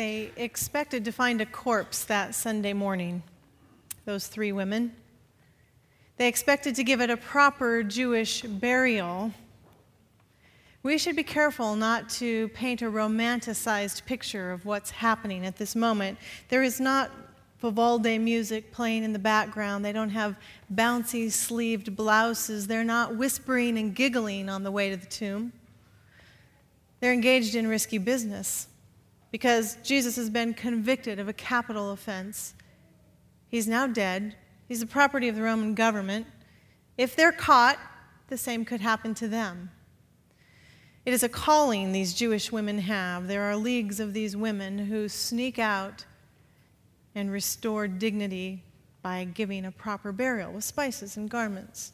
they expected to find a corpse that Sunday morning, those three women. They expected to give it a proper Jewish burial. We should be careful not to paint a romanticized picture of what's happening at this moment. There is not Vivaldi music playing in the background. They don't have bouncy sleeved blouses. They're not whispering and giggling on the way to the tomb. They're engaged in risky business because Jesus has been convicted of a capital offense. He's now dead. He's the property of the Roman government. If they're caught, the same could happen to them. It is a calling these Jewish women have. There are leagues of these women who sneak out and restore dignity by giving a proper burial with spices and garments.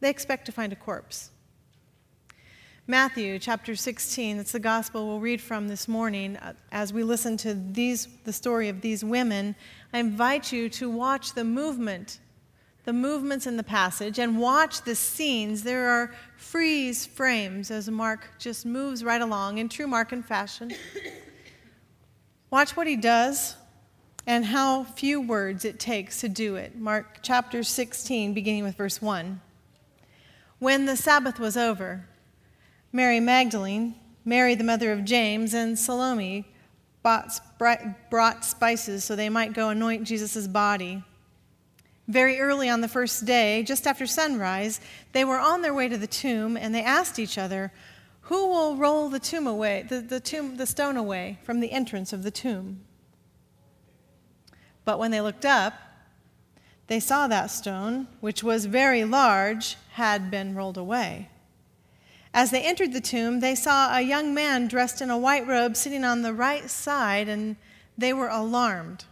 They expect to find a corpse. Matthew chapter 16, that's the gospel we'll read from this morning. Uh, as we listen to these, the story of these women, I invite you to watch the movement, the movements in the passage, and watch the scenes. There are freeze frames as Mark just moves right along in true Markan fashion. Watch what he does and how few words it takes to do it. Mark chapter 16, beginning with verse 1. When the Sabbath was over, Mary Magdalene, Mary the mother of James, and Salome brought spices so they might go anoint Jesus' body. Very early on the first day, just after sunrise, they were on their way to the tomb and they asked each other, Who will roll the tomb away, the, the, tomb, the stone away from the entrance of the tomb? But when they looked up, they saw that stone, which was very large, had been rolled away. As they entered the tomb, they saw a young man dressed in a white robe sitting on the right side, and they were alarmed.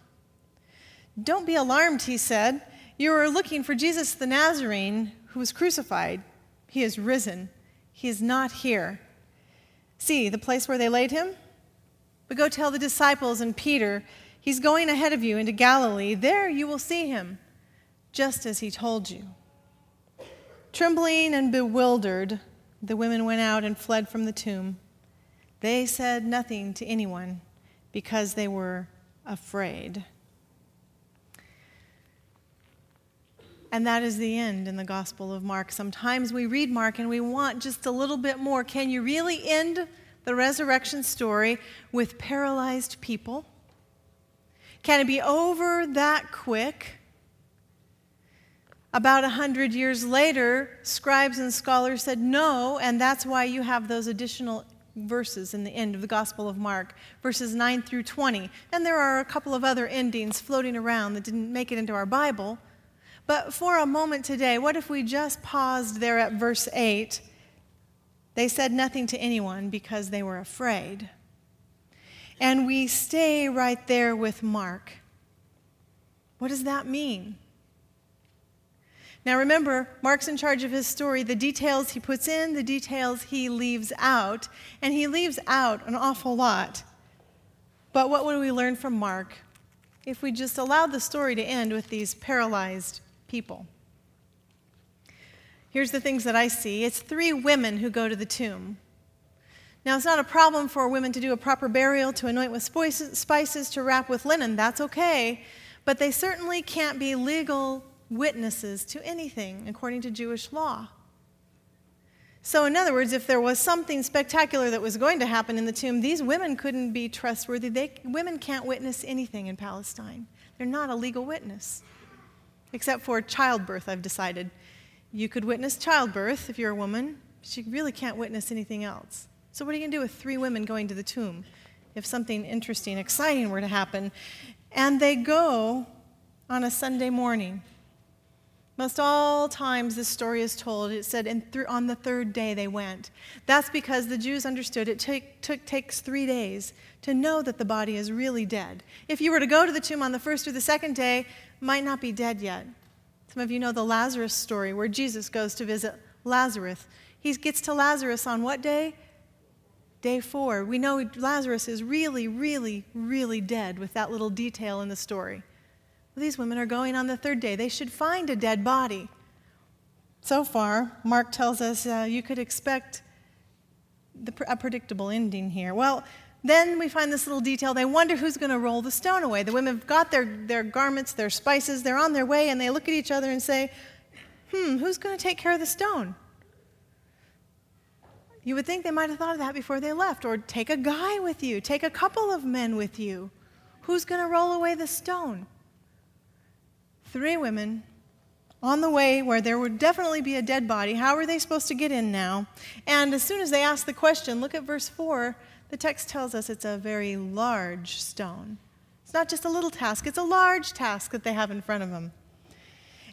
Don't be alarmed, he said. You are looking for Jesus the Nazarene who was crucified. He is risen. He is not here. See the place where they laid him? But go tell the disciples and Peter, he's going ahead of you into Galilee. There you will see him, just as he told you. Trembling and bewildered, the women went out and fled from the tomb. They said nothing to anyone because they were afraid. And that is the end in the Gospel of Mark. Sometimes we read Mark and we want just a little bit more. Can you really end the resurrection story with paralyzed people? Can it be over that quick? About a hundred years later, scribes and scholars said no, and that's why you have those additional verses in the end of the Gospel of Mark, verses 9 through 20. And there are a couple of other endings floating around that didn't make it into our Bible. But for a moment today, what if we just paused there at verse 8? They said nothing to anyone because they were afraid. And we stay right there with Mark. What does that mean? Now remember, Mark's in charge of his story. The details he puts in, the details he leaves out, and he leaves out an awful lot. But what would we learn from Mark if we just allowed the story to end with these paralyzed people? Here's the things that I see it's three women who go to the tomb. Now, it's not a problem for women to do a proper burial, to anoint with spices, to wrap with linen. That's okay. But they certainly can't be legal witnesses to anything according to Jewish law. So, in other words, if there was something spectacular that was going to happen in the tomb, these women couldn't be trustworthy. They, women can't witness anything in Palestine. They're not a legal witness, except for childbirth, I've decided. You could witness childbirth if you're a woman, but you really can't witness anything else. So, what are you going to do with three women going to the tomb if something interesting, exciting were to happen? And they go on a Sunday morning. Most all times this story is told, it said, and th- on the third day they went. That's because the Jews understood it take, took, takes three days to know that the body is really dead. If you were to go to the tomb on the first or the second day, might not be dead yet. Some of you know the Lazarus story where Jesus goes to visit Lazarus. He gets to Lazarus on what day? Day four. We know Lazarus is really, really, really dead with that little detail in the story. These women are going on the third day. They should find a dead body. So far, Mark tells us uh, you could expect the, a predictable ending here. Well, Then we find this little detail. They wonder who's going to roll the stone away. The women have got their, their garments, their spices, they're on their way, and they look at each other and say, Hmm, who's going to take care of the stone? You would think they might have thought of that before they left. Or take a guy with you, take a couple of men with you. Who's going to roll away the stone? Three women on the way where there would definitely be a dead body. How are they supposed to get in now? And as soon as they ask the question, look at verse 4 the text tells us it's a very large stone. It's not just a little task, it's a large task that they have in front of them.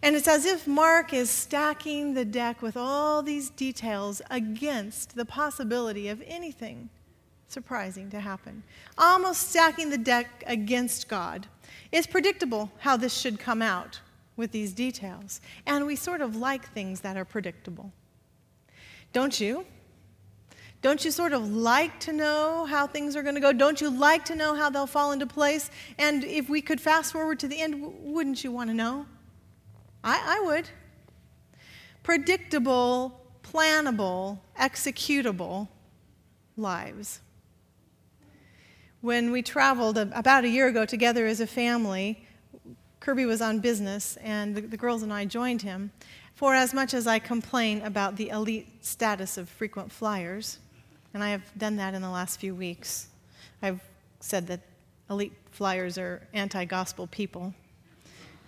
And it's as if Mark is stacking the deck with all these details against the possibility of anything surprising to happen. Almost stacking the deck against God. It's predictable how this should come out with these details. And we sort of like things that are predictable. Don't you? Don't you sort of like to know how things are going to go? Don't you like to know how they'll fall into place? And if we could fast forward to the end, wouldn't you want to know? I, I would. Predictable, plannable, executable lives. When we traveled about a year ago together as a family, Kirby was on business, and the, the girls and I joined him. For as much as I complain about the elite status of frequent flyers, and I have done that in the last few weeks. I've said that elite flyers are anti gospel people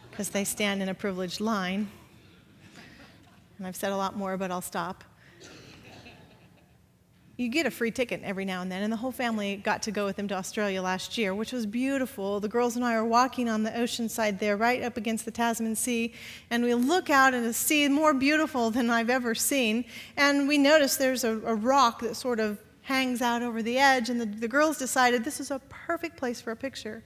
because they stand in a privileged line. And I've said a lot more, but I'll stop. You get a free ticket every now and then, and the whole family got to go with them to Australia last year, which was beautiful. The girls and I are walking on the ocean side there, right up against the Tasman Sea, and we look out at a sea more beautiful than I've ever seen. And we notice there's a, a rock that sort of hangs out over the edge, and the, the girls decided this is a perfect place for a picture.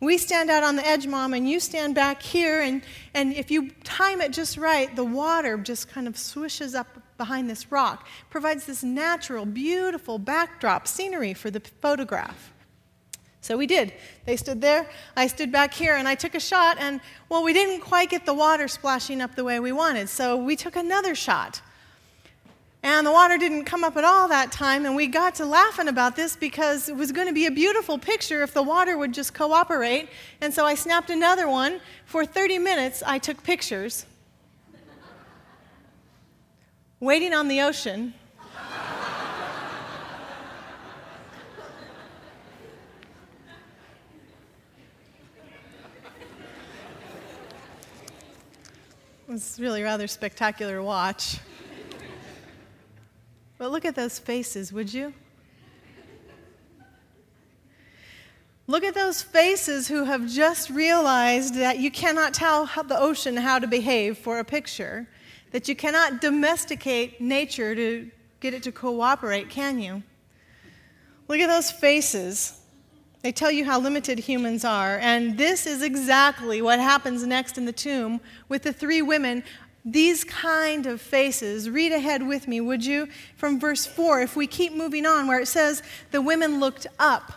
We stand out on the edge, Mom, and you stand back here, and, and if you time it just right, the water just kind of swishes up behind this rock, provides this natural, beautiful backdrop scenery for the photograph. So we did. They stood there, I stood back here, and I took a shot, and well, we didn't quite get the water splashing up the way we wanted, so we took another shot. And the water didn't come up at all that time, and we got to laughing about this because it was going to be a beautiful picture if the water would just cooperate. And so I snapped another one. For 30 minutes, I took pictures waiting on the ocean. it was really rather spectacular watch. But look at those faces, would you? Look at those faces who have just realized that you cannot tell the ocean how to behave for a picture that you cannot domesticate nature to get it to cooperate, can you? Look at those faces. They tell you how limited humans are. And this is exactly what happens next in the tomb with the three women. These kind of faces. Read ahead with me, would you? From verse 4, if we keep moving on, where it says, The women looked up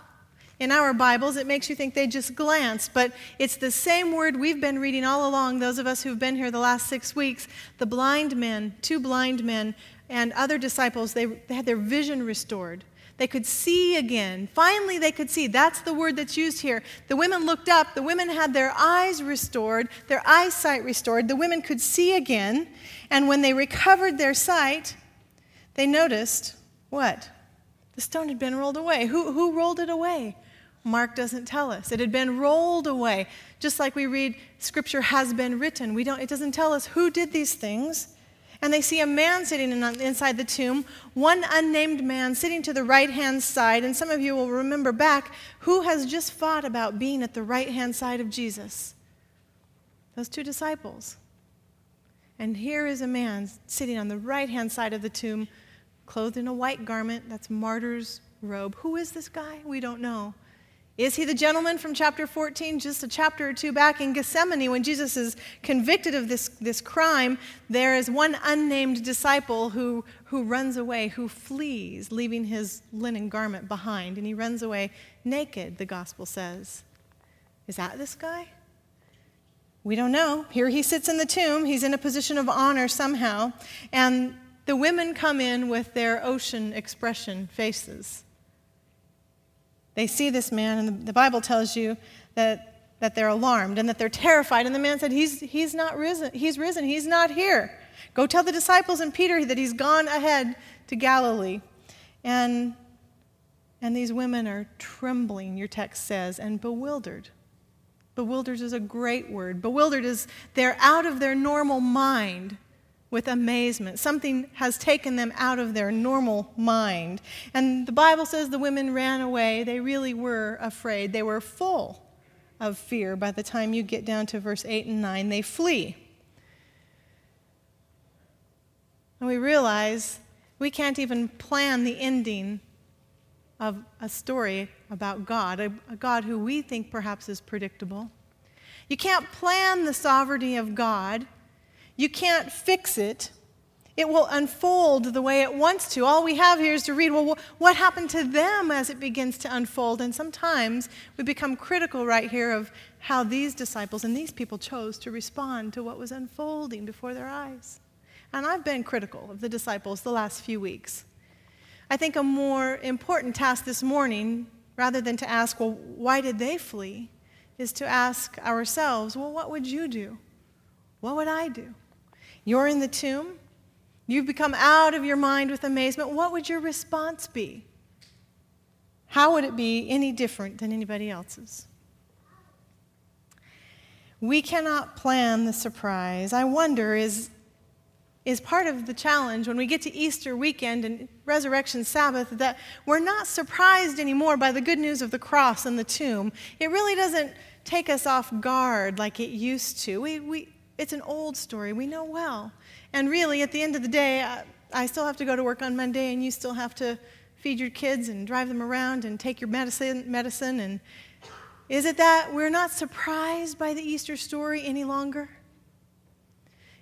in our Bibles, it makes you think they just glanced, but it's the same word we've been reading all along, those of us who've been here the last six weeks. The blind men, two blind men, and other disciples, they, they had their vision restored. They could see again. Finally, they could see. That's the word that's used here. The women looked up. The women had their eyes restored, their eyesight restored. The women could see again. And when they recovered their sight, they noticed what? The stone had been rolled away. Who, who rolled it away? Mark doesn't tell us. It had been rolled away. Just like we read, Scripture has been written. We don't, it doesn't tell us who did these things. And they see a man sitting in, inside the tomb, one unnamed man sitting to the right hand side. And some of you will remember back who has just fought about being at the right hand side of Jesus? Those two disciples. And here is a man sitting on the right hand side of the tomb, clothed in a white garment. That's martyr's robe. Who is this guy? We don't know. Is he the gentleman from chapter 14, just a chapter or two back in Gethsemane when Jesus is convicted of this, this crime? There is one unnamed disciple who, who runs away, who flees, leaving his linen garment behind, and he runs away naked, the gospel says. Is that this guy? We don't know. Here he sits in the tomb. He's in a position of honor somehow. And the women come in with their ocean expression faces. They see this man, and the, Bible tells you that, that they're alarmed and that they're terrified. And the man said, he's, he's not risen. He's risen. He's not here. Go tell the disciples and Peter that he's gone ahead to Galilee. And, and these women are trembling, your text says, and bewildered. Bewildered is a great word. Bewildered is they're out of their normal mind with amazement. Something has taken them out of their normal mind. And the Bible says the women ran away. They really were afraid. They were full of fear by the time you get down to verse 8 and 9. They flee. And we realize we can't even plan the ending of a story about God, a, a, God who we think perhaps is predictable. You can't plan the sovereignty of God. You can't fix it. It will unfold the way it wants to. All we have here is to read, well, what happened to them as it begins to unfold? And sometimes we become critical right here of how these disciples and these people chose to respond to what was unfolding before their eyes. And I've been critical of the disciples the last few weeks. I think a more important task this morning, rather than to ask, well, why did they flee, is to ask ourselves, well, what would you do? What would I do? You're in the tomb. You've become out of your mind with amazement. What would your response be? How would it be any different than anybody else's? We cannot plan the surprise. I wonder is is part of the challenge when we get to Easter weekend and Resurrection Sabbath that we're not surprised anymore by the good news of the cross and the tomb. It really doesn't take us off guard like it used to. We, we, it's an old story we know well. And really, at the end of the day, I, I still have to go to work on Monday, and you still have to feed your kids and drive them around and take your medicine, medicine. And is it that we're not surprised by the Easter story any longer?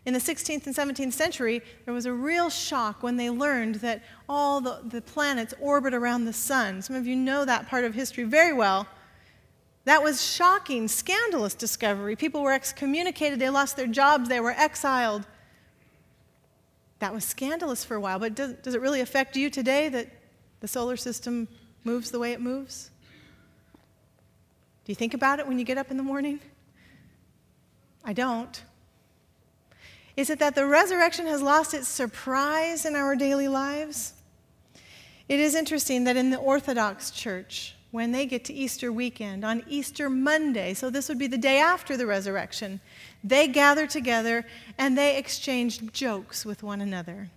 In the 16th and 17th century, there was a real shock when they learned that all the, the planets orbit around the sun. Some of you know that part of history very well. That was shocking, scandalous discovery. People were excommunicated, they lost their jobs, they were exiled. That was scandalous for a while, but does, does it really affect you today that the solar system moves the way it moves? Do you think about it when you get up in the morning? I don't. Is it that the resurrection has lost its surprise in our daily lives? It is interesting that in the Orthodox Church, when they get to Easter weekend, on Easter Monday, so this would be the day after the resurrection, they gather together and they exchange jokes with one another.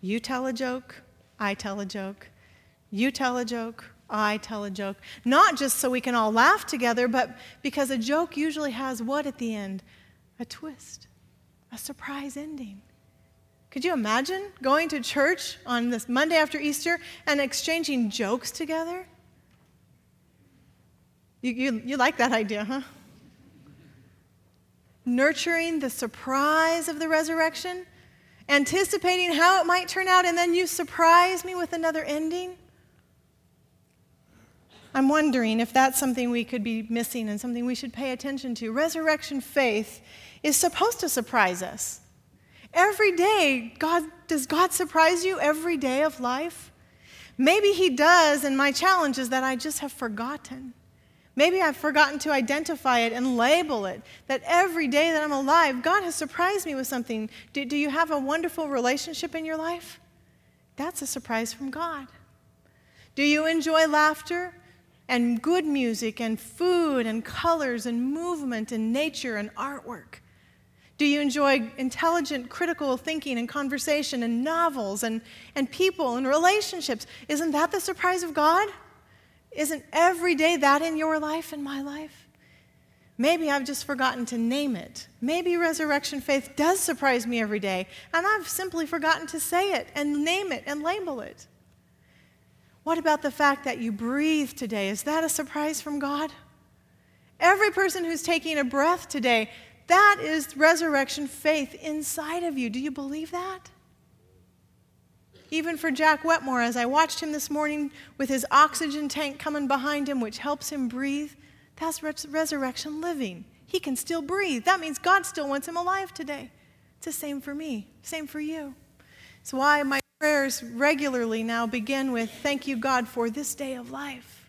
You tell a joke, I tell a joke. You tell a joke, I tell a joke. Not just so we can all laugh together, but because a joke usually has what at the end? A twist, a surprise ending. Could you imagine going to church on this Monday after Easter and exchanging jokes together? You, you, you like that idea, huh? Nurturing the surprise of the resurrection, anticipating how it might turn out, and then you surprise me with another ending. I'm wondering if that's something we could be missing and something we should pay attention to. Resurrection faith is supposed to surprise us. Every day, God, does God surprise you every day of life? Maybe He does, and my challenge is that I just have forgotten. Maybe I've forgotten to identify it and label it. That every day that I'm alive, God has surprised me with something. Do, do, you have a wonderful relationship in your life? That's a surprise from God. Do you enjoy laughter and good music and food and colors and movement and nature and artwork? Do you enjoy intelligent, critical thinking and conversation and novels and, and people and relationships? Isn't that the surprise of God? Isn't every day that in your life and my life? Maybe I've just forgotten to name it. Maybe resurrection faith does surprise me every day, and I've simply forgotten to say it and name it and label it. What about the fact that you breathe today? Is that a surprise from God? Every person who's taking a breath today, that is resurrection faith inside of you. Do you believe that? Even for Jack Wetmore, as I watched him this morning with his oxygen tank coming behind him, which helps him breathe, that's res- resurrection living. He can still breathe. That means God still wants him alive today. It's the same for me, same for you. It's why my prayers regularly now begin with thank you, God, for this day of life.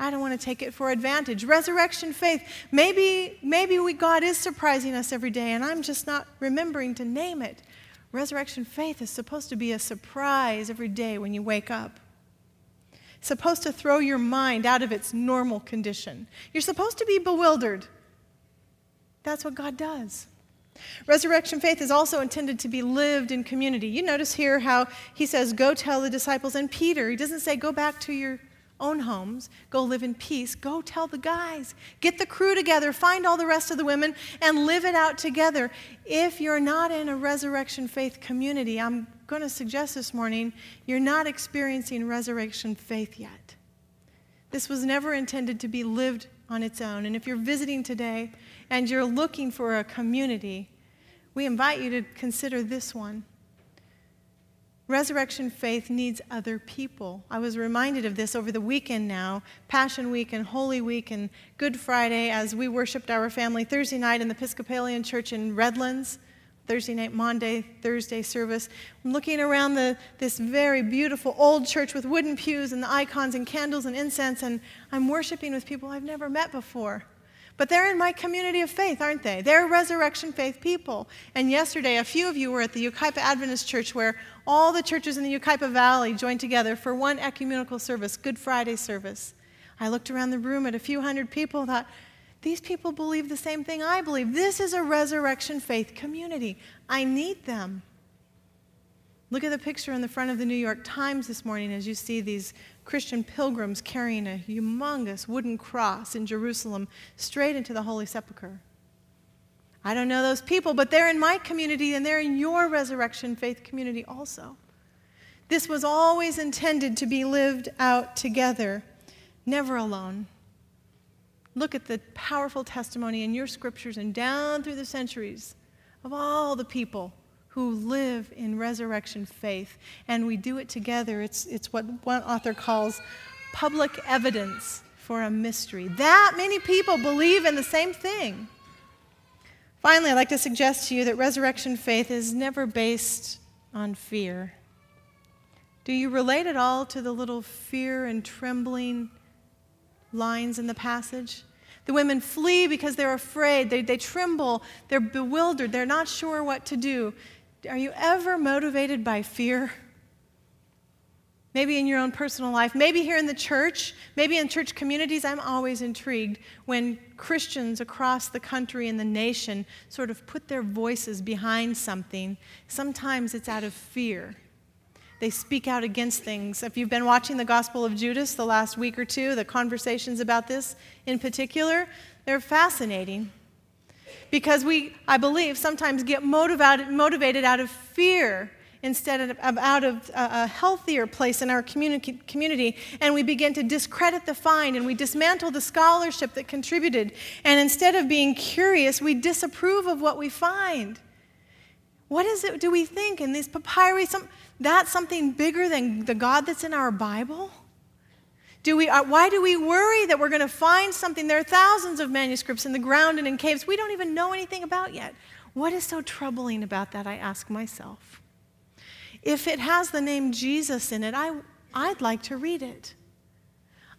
I don't want to take it for advantage. Resurrection faith. Maybe, maybe we, God is surprising us every day, and I'm just not remembering to name it. Resurrection faith is supposed to be a surprise every day when you wake up. supposed to throw your mind out of its normal condition. You're supposed to be bewildered. That's what God does. Resurrection faith is also intended to be lived in community. You notice here how he says, Go tell the disciples, and Peter, he doesn't say, Go back to your own homes, go live in peace. Go tell the guys. Get the crew together, find all the rest of the women, and live it out together. If you're not in a resurrection faith community, I'm going to suggest this morning you're not experiencing resurrection faith yet. This was never intended to be lived on its own. And if you're visiting today and you're looking for a community, we invite you to consider this one. Resurrection faith needs other people. I was reminded of this over the weekend now, Passion Week and Holy Week and Good Friday, as we worshiped our family Thursday night in the Episcopalian Church in Redlands. Thursday night, Monday, Thursday service. I'm looking around the, this very beautiful old church with wooden pews and the icons and candles and incense, and I'm worshiping with people I've never met before. But they're in my community of faith, aren't they? They're resurrection faith people. And yesterday, a few of you were at the Yucaipa Adventist Church where all the churches in the Yucaipa Valley joined together for one ecumenical service, Good Friday service. I looked around the room at a few hundred people and thought, these people believe the same thing I believe. This is a resurrection faith community. I need them. Look at the picture in the front of the New York Times this morning as you see these Christian pilgrims carrying a humongous wooden cross in Jerusalem straight into the Holy Sepulchre. I don't know those people, but they're in my community and they're in your resurrection faith community also. This was always intended to be lived out together, never alone. Look at the powerful testimony in your scriptures and down through the centuries of all the people who live in resurrection faith. And we do it together. It's, it's what one author calls public evidence for a mystery. That many people believe in the same thing. Finally, I'd like to suggest to you that resurrection faith is never based on fear. Do you relate at all to the little fear and trembling lines in the passage? The women flee because they're afraid, they, they tremble, they're bewildered, they're not sure what to do. Are you ever motivated by fear? Maybe in your own personal life, maybe here in the church, maybe in church communities. I'm always intrigued when Christians across the country and the nation sort of put their voices behind something. Sometimes it's out of fear. They speak out against things. If you've been watching the Gospel of Judas the last week or two, the conversations about this in particular, they're fascinating because we, I believe, sometimes get motivated, motivated out of fear instead of, out of a, a healthier place in our communi- community. And we begin to discredit the find and we dismantle the scholarship that contributed. And instead of being curious, we disapprove of what we find. What is it do we think in these papyri? Some, that's something bigger than the God that's in our Bible? Do we, uh, why do we worry that we're going to find something? There are thousands of manuscripts in the ground and in caves we don't even know anything about yet. What is so troubling about that? I ask myself. If it has the name Jesus in it, I, I'd like to read it.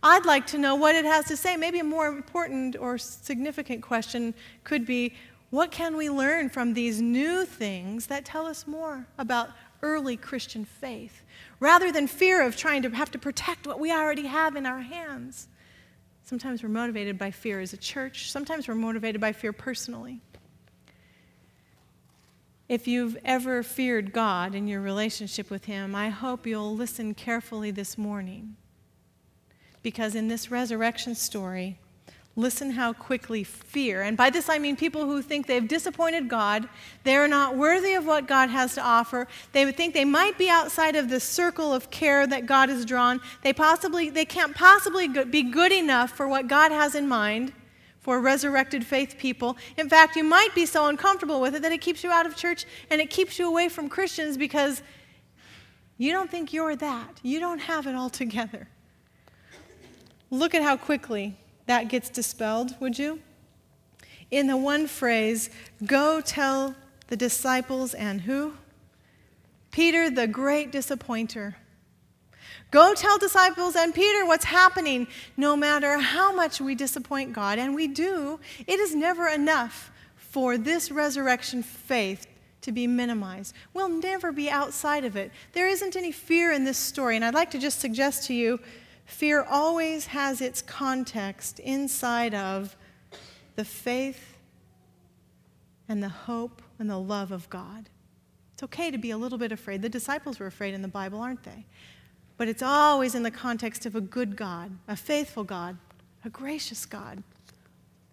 I'd like to know what it has to say. Maybe a more important or significant question could be what can we learn from these new things that tell us more about early Christian faith? Rather than fear of trying to have to protect what we already have in our hands. Sometimes we're motivated by fear as a church, sometimes we're motivated by fear personally. If you've ever feared God in your relationship with Him, I hope you'll listen carefully this morning. Because in this resurrection story, Listen how quickly fear, and by this I mean people who think they've disappointed God, they're not worthy of what God has to offer. They would think they might be outside of the circle of care that God has drawn. They possibly they can't possibly be good enough for what God has in mind for resurrected faith people. In fact, you might be so uncomfortable with it that it keeps you out of church and it keeps you away from Christians because you don't think you're that. You don't have it all together. Look at how quickly that gets dispelled, would you? In the one phrase, go tell the disciples and who? Peter, the great disappointer. Go tell disciples and Peter what's happening. No matter how much we disappoint God, and we do, it is never enough for this resurrection faith to be minimized. We'll never be outside of it. There isn't any fear in this story, and I'd like to just suggest to you fear always has its context inside of the faith and the hope and the love of God. It's okay to be a little bit afraid. The disciples were afraid in the Bible, aren't they? But it's always in the context of a good God, a faithful God, a gracious God.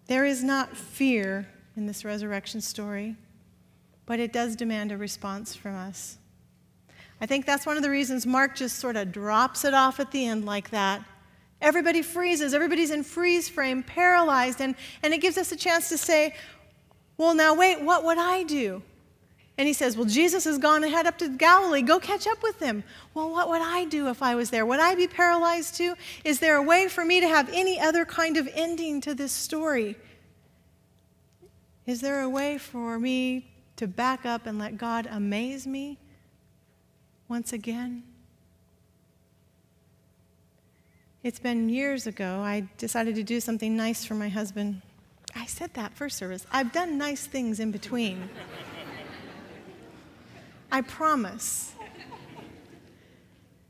There is not fear in this resurrection story, but it does demand a response from us. I think that's one of the reasons Mark just sort of drops it off at the end like that. Everybody freezes, everybody's in freeze frame, paralyzed, and, and it gives us a chance to say, well, now wait, what would I do? And he says, Well, Jesus has gone ahead up to Galilee. Go catch up with him. Well, what would I do if I was there? Would I be paralyzed too? Is there a way for me to have any other kind of ending to this story? Is there a way for me to back up and let God amaze me once again? It's been years ago. I decided to do something nice for my husband. I said that first service. I've done nice things in between. I promise.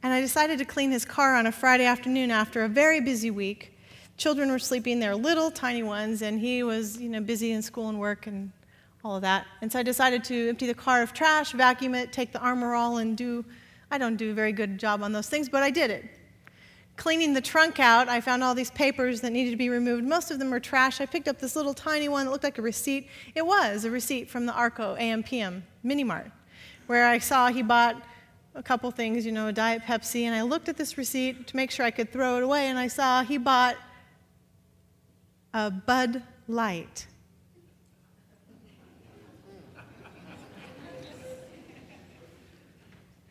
And I decided to clean his car on a Friday afternoon after a very busy week. Children were sleeping, they're little tiny ones, and he was, you know, busy in school and work and all of that. And so I decided to empty the car of trash, vacuum it, take the Armor All, and do. I don't do a very good job on those things, but I did it. Cleaning the trunk out, I found all these papers that needed to be removed. Most of them were trash. I picked up this little tiny one that looked like a receipt. It was a receipt from the Arco AMPM Mini Mart where I saw he bought a couple things, you know, a Diet Pepsi, and I looked at this receipt to make sure I could throw it away, and I saw he bought a Bud Light.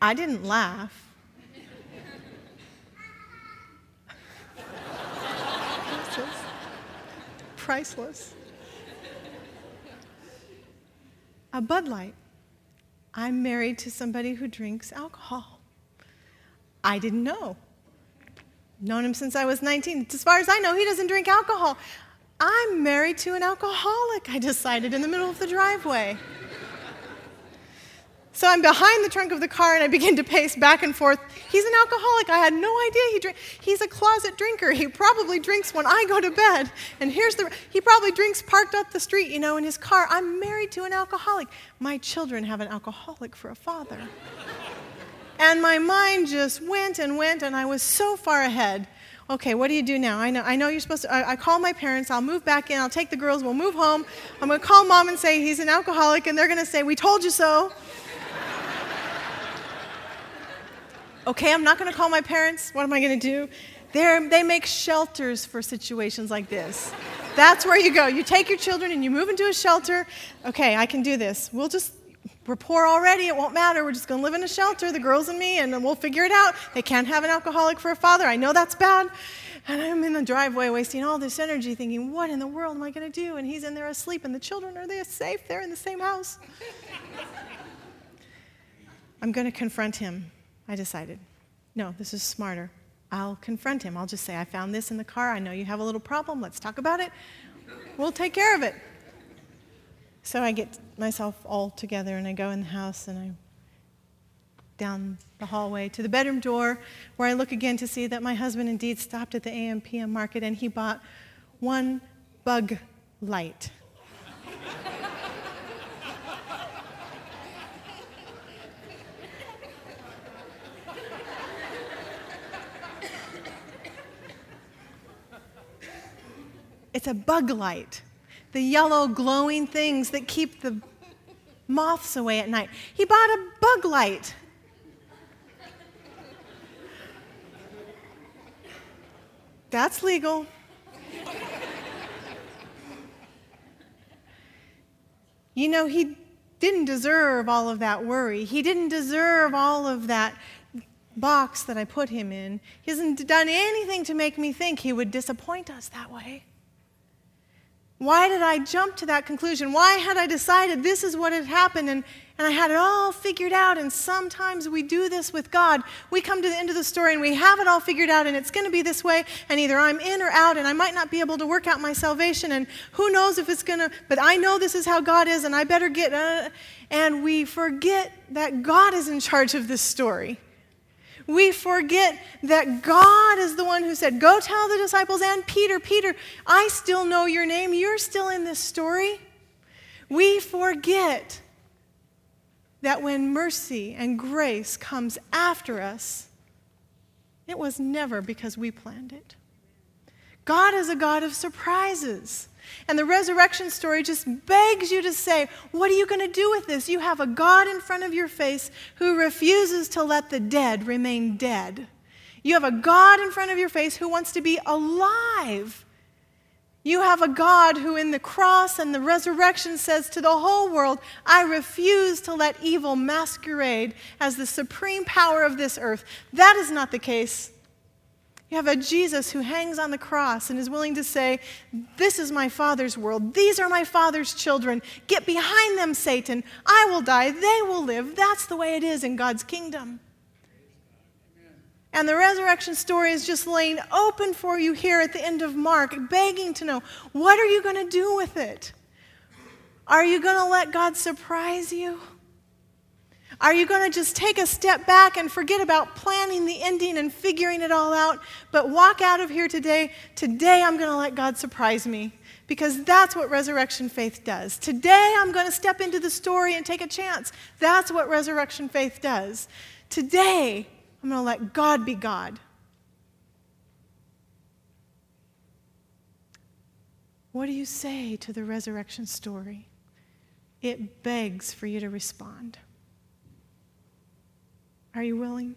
I didn't laugh. priceless. A Bud Light. I'm married to somebody who drinks alcohol. I didn't know. Known him since I was 19. As far as I know, he doesn't drink alcohol. I'm married to an alcoholic, I decided in the middle of the driveway. So I'm behind the trunk of the car and I begin to pace back and forth. He's an alcoholic. I had no idea he drink. He's a closet drinker. He probably drinks when I go to bed. And here's the he probably drinks parked up the street, you know, in his car. I'm married to an alcoholic. My children have an alcoholic for a father. and my mind just went and went and I was so far ahead. Okay, what do you do now? I know, I know you're supposed to. I, I call my parents. I'll move back in. I'll take the girls. We'll move home. I'm going to call mom and say he's an alcoholic, and they're going to say, We told you so. Okay, I'm not going to call my parents. What am I going to do? They're, they make shelters for situations like this. That's where you go. You take your children and you move into a shelter. Okay, I can do this. We'll just, we're poor already. It won't matter. We're just going to live in a shelter, the girls and me, and we'll figure it out. They can't have an alcoholic for a father. I know that's bad. And I'm in the driveway wasting all this energy thinking, what in the world am I going to do? And he's in there asleep, and the children are there safe. They're in the same house. I'm going to confront him. I decided, no, this is smarter. I'll confront him. I'll just say, I found this in the car. I know you have a little problem. Let's talk about it. We'll take care of it. So I get myself all together and I go in the house and I down the hallway to the bedroom door where I look again to see that my husband indeed stopped at the AMPM market and he bought one bug light. It's a bug light, the yellow glowing things that keep the moths away at night. He bought a bug light. That's legal. you know, he didn't deserve all of that worry. He didn't deserve all of that box that I put him in. He hasn't done anything to make me think he would disappoint us that way. Why did I jump to that conclusion? Why had I decided this is what had happened and, and I had it all figured out? And sometimes we do this with God. We come to the end of the story and we have it all figured out and it's going to be this way, and either I'm in or out, and I might not be able to work out my salvation, and who knows if it's going to, but I know this is how God is, and I better get, uh, and we forget that God is in charge of this story we forget that God is the one who said, Go tell the disciples and Peter, Peter, I still know your name. You're still in this story. We forget that when mercy and grace comes after us, it was never because we planned it. God is a God of surprises. And the resurrection story just begs you to say, What are you going to do with this? You have a God in front of your face who refuses to let the dead remain dead. You have a God in front of your face who wants to be alive. You have a God who, in the cross and the resurrection, says to the whole world, I refuse to let evil masquerade as the supreme power of this earth. That is not the case you have a Jesus who hangs on the cross and is willing to say, This is my Father's world. These are my Father's children. Get behind them, Satan. I will die. They will live. That's the way it is in God's kingdom. And the resurrection story is just laying open for you here at the end of Mark, begging to know what are you going to do with it? Are you going to let God surprise you? Are you going to just take a step back and forget about planning the ending and figuring it all out, but walk out of here today? Today, I'm going to let God surprise me because that's what resurrection faith does. Today, I'm going to step into the story and take a chance. That's what resurrection faith does. Today, I'm going to let God be God. What do you say to the resurrection story? It begs for you to respond. Are you willing?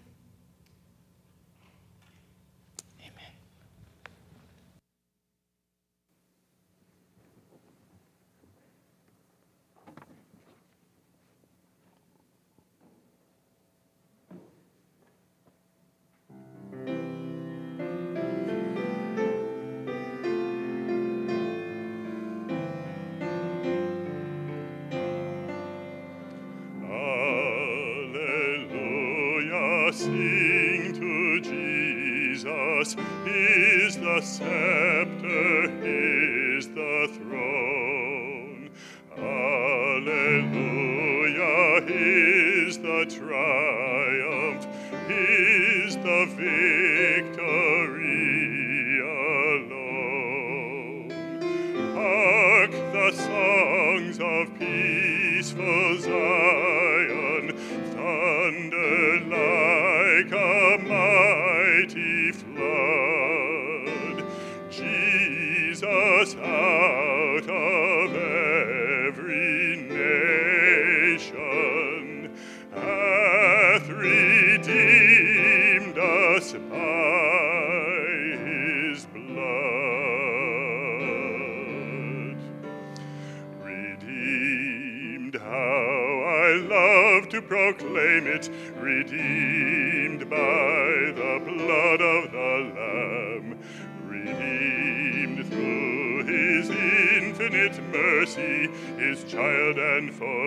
Jesus out of every nation hath redeemed us by his blood. Redeemed, how I love to proclaim it, redeemed child and forever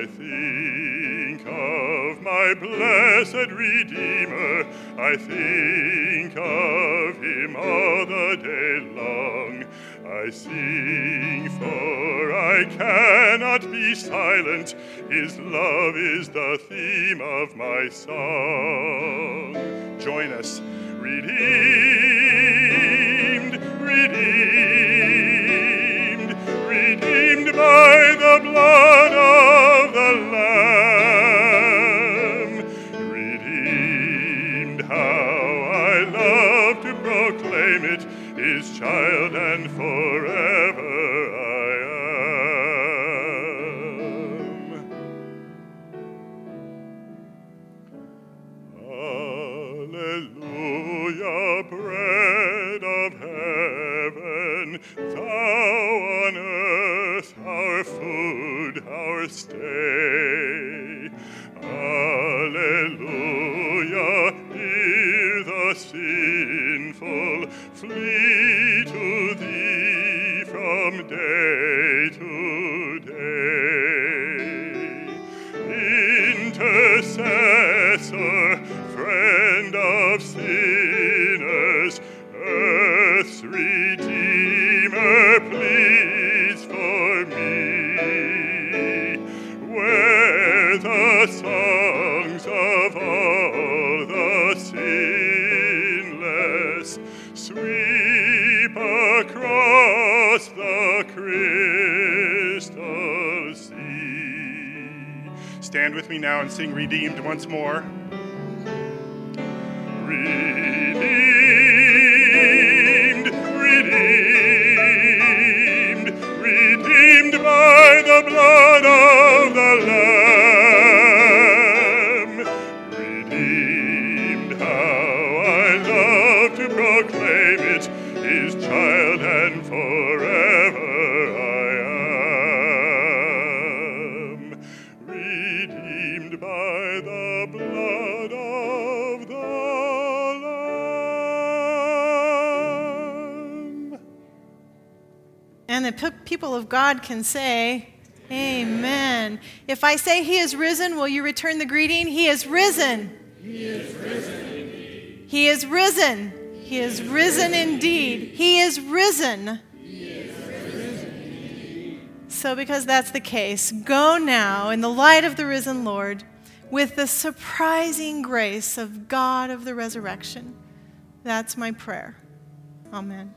I think of my blessed Redeemer, I think of him all the day long. I sing, for I cannot be silent. His love is the theme of my song. Join us redeemed, now on earth our food, our stay. Now and sing Redeemed once more. Redeemed, redeemed, redeemed by the blood of God can say, Amen. If I say he is risen, will you return the greeting? He is risen. He is risen indeed. He is risen. He is risen indeed. He is risen. So, because that's the case, go now in the light of the risen Lord with the surprising grace of God of the resurrection. That's my prayer. Amen.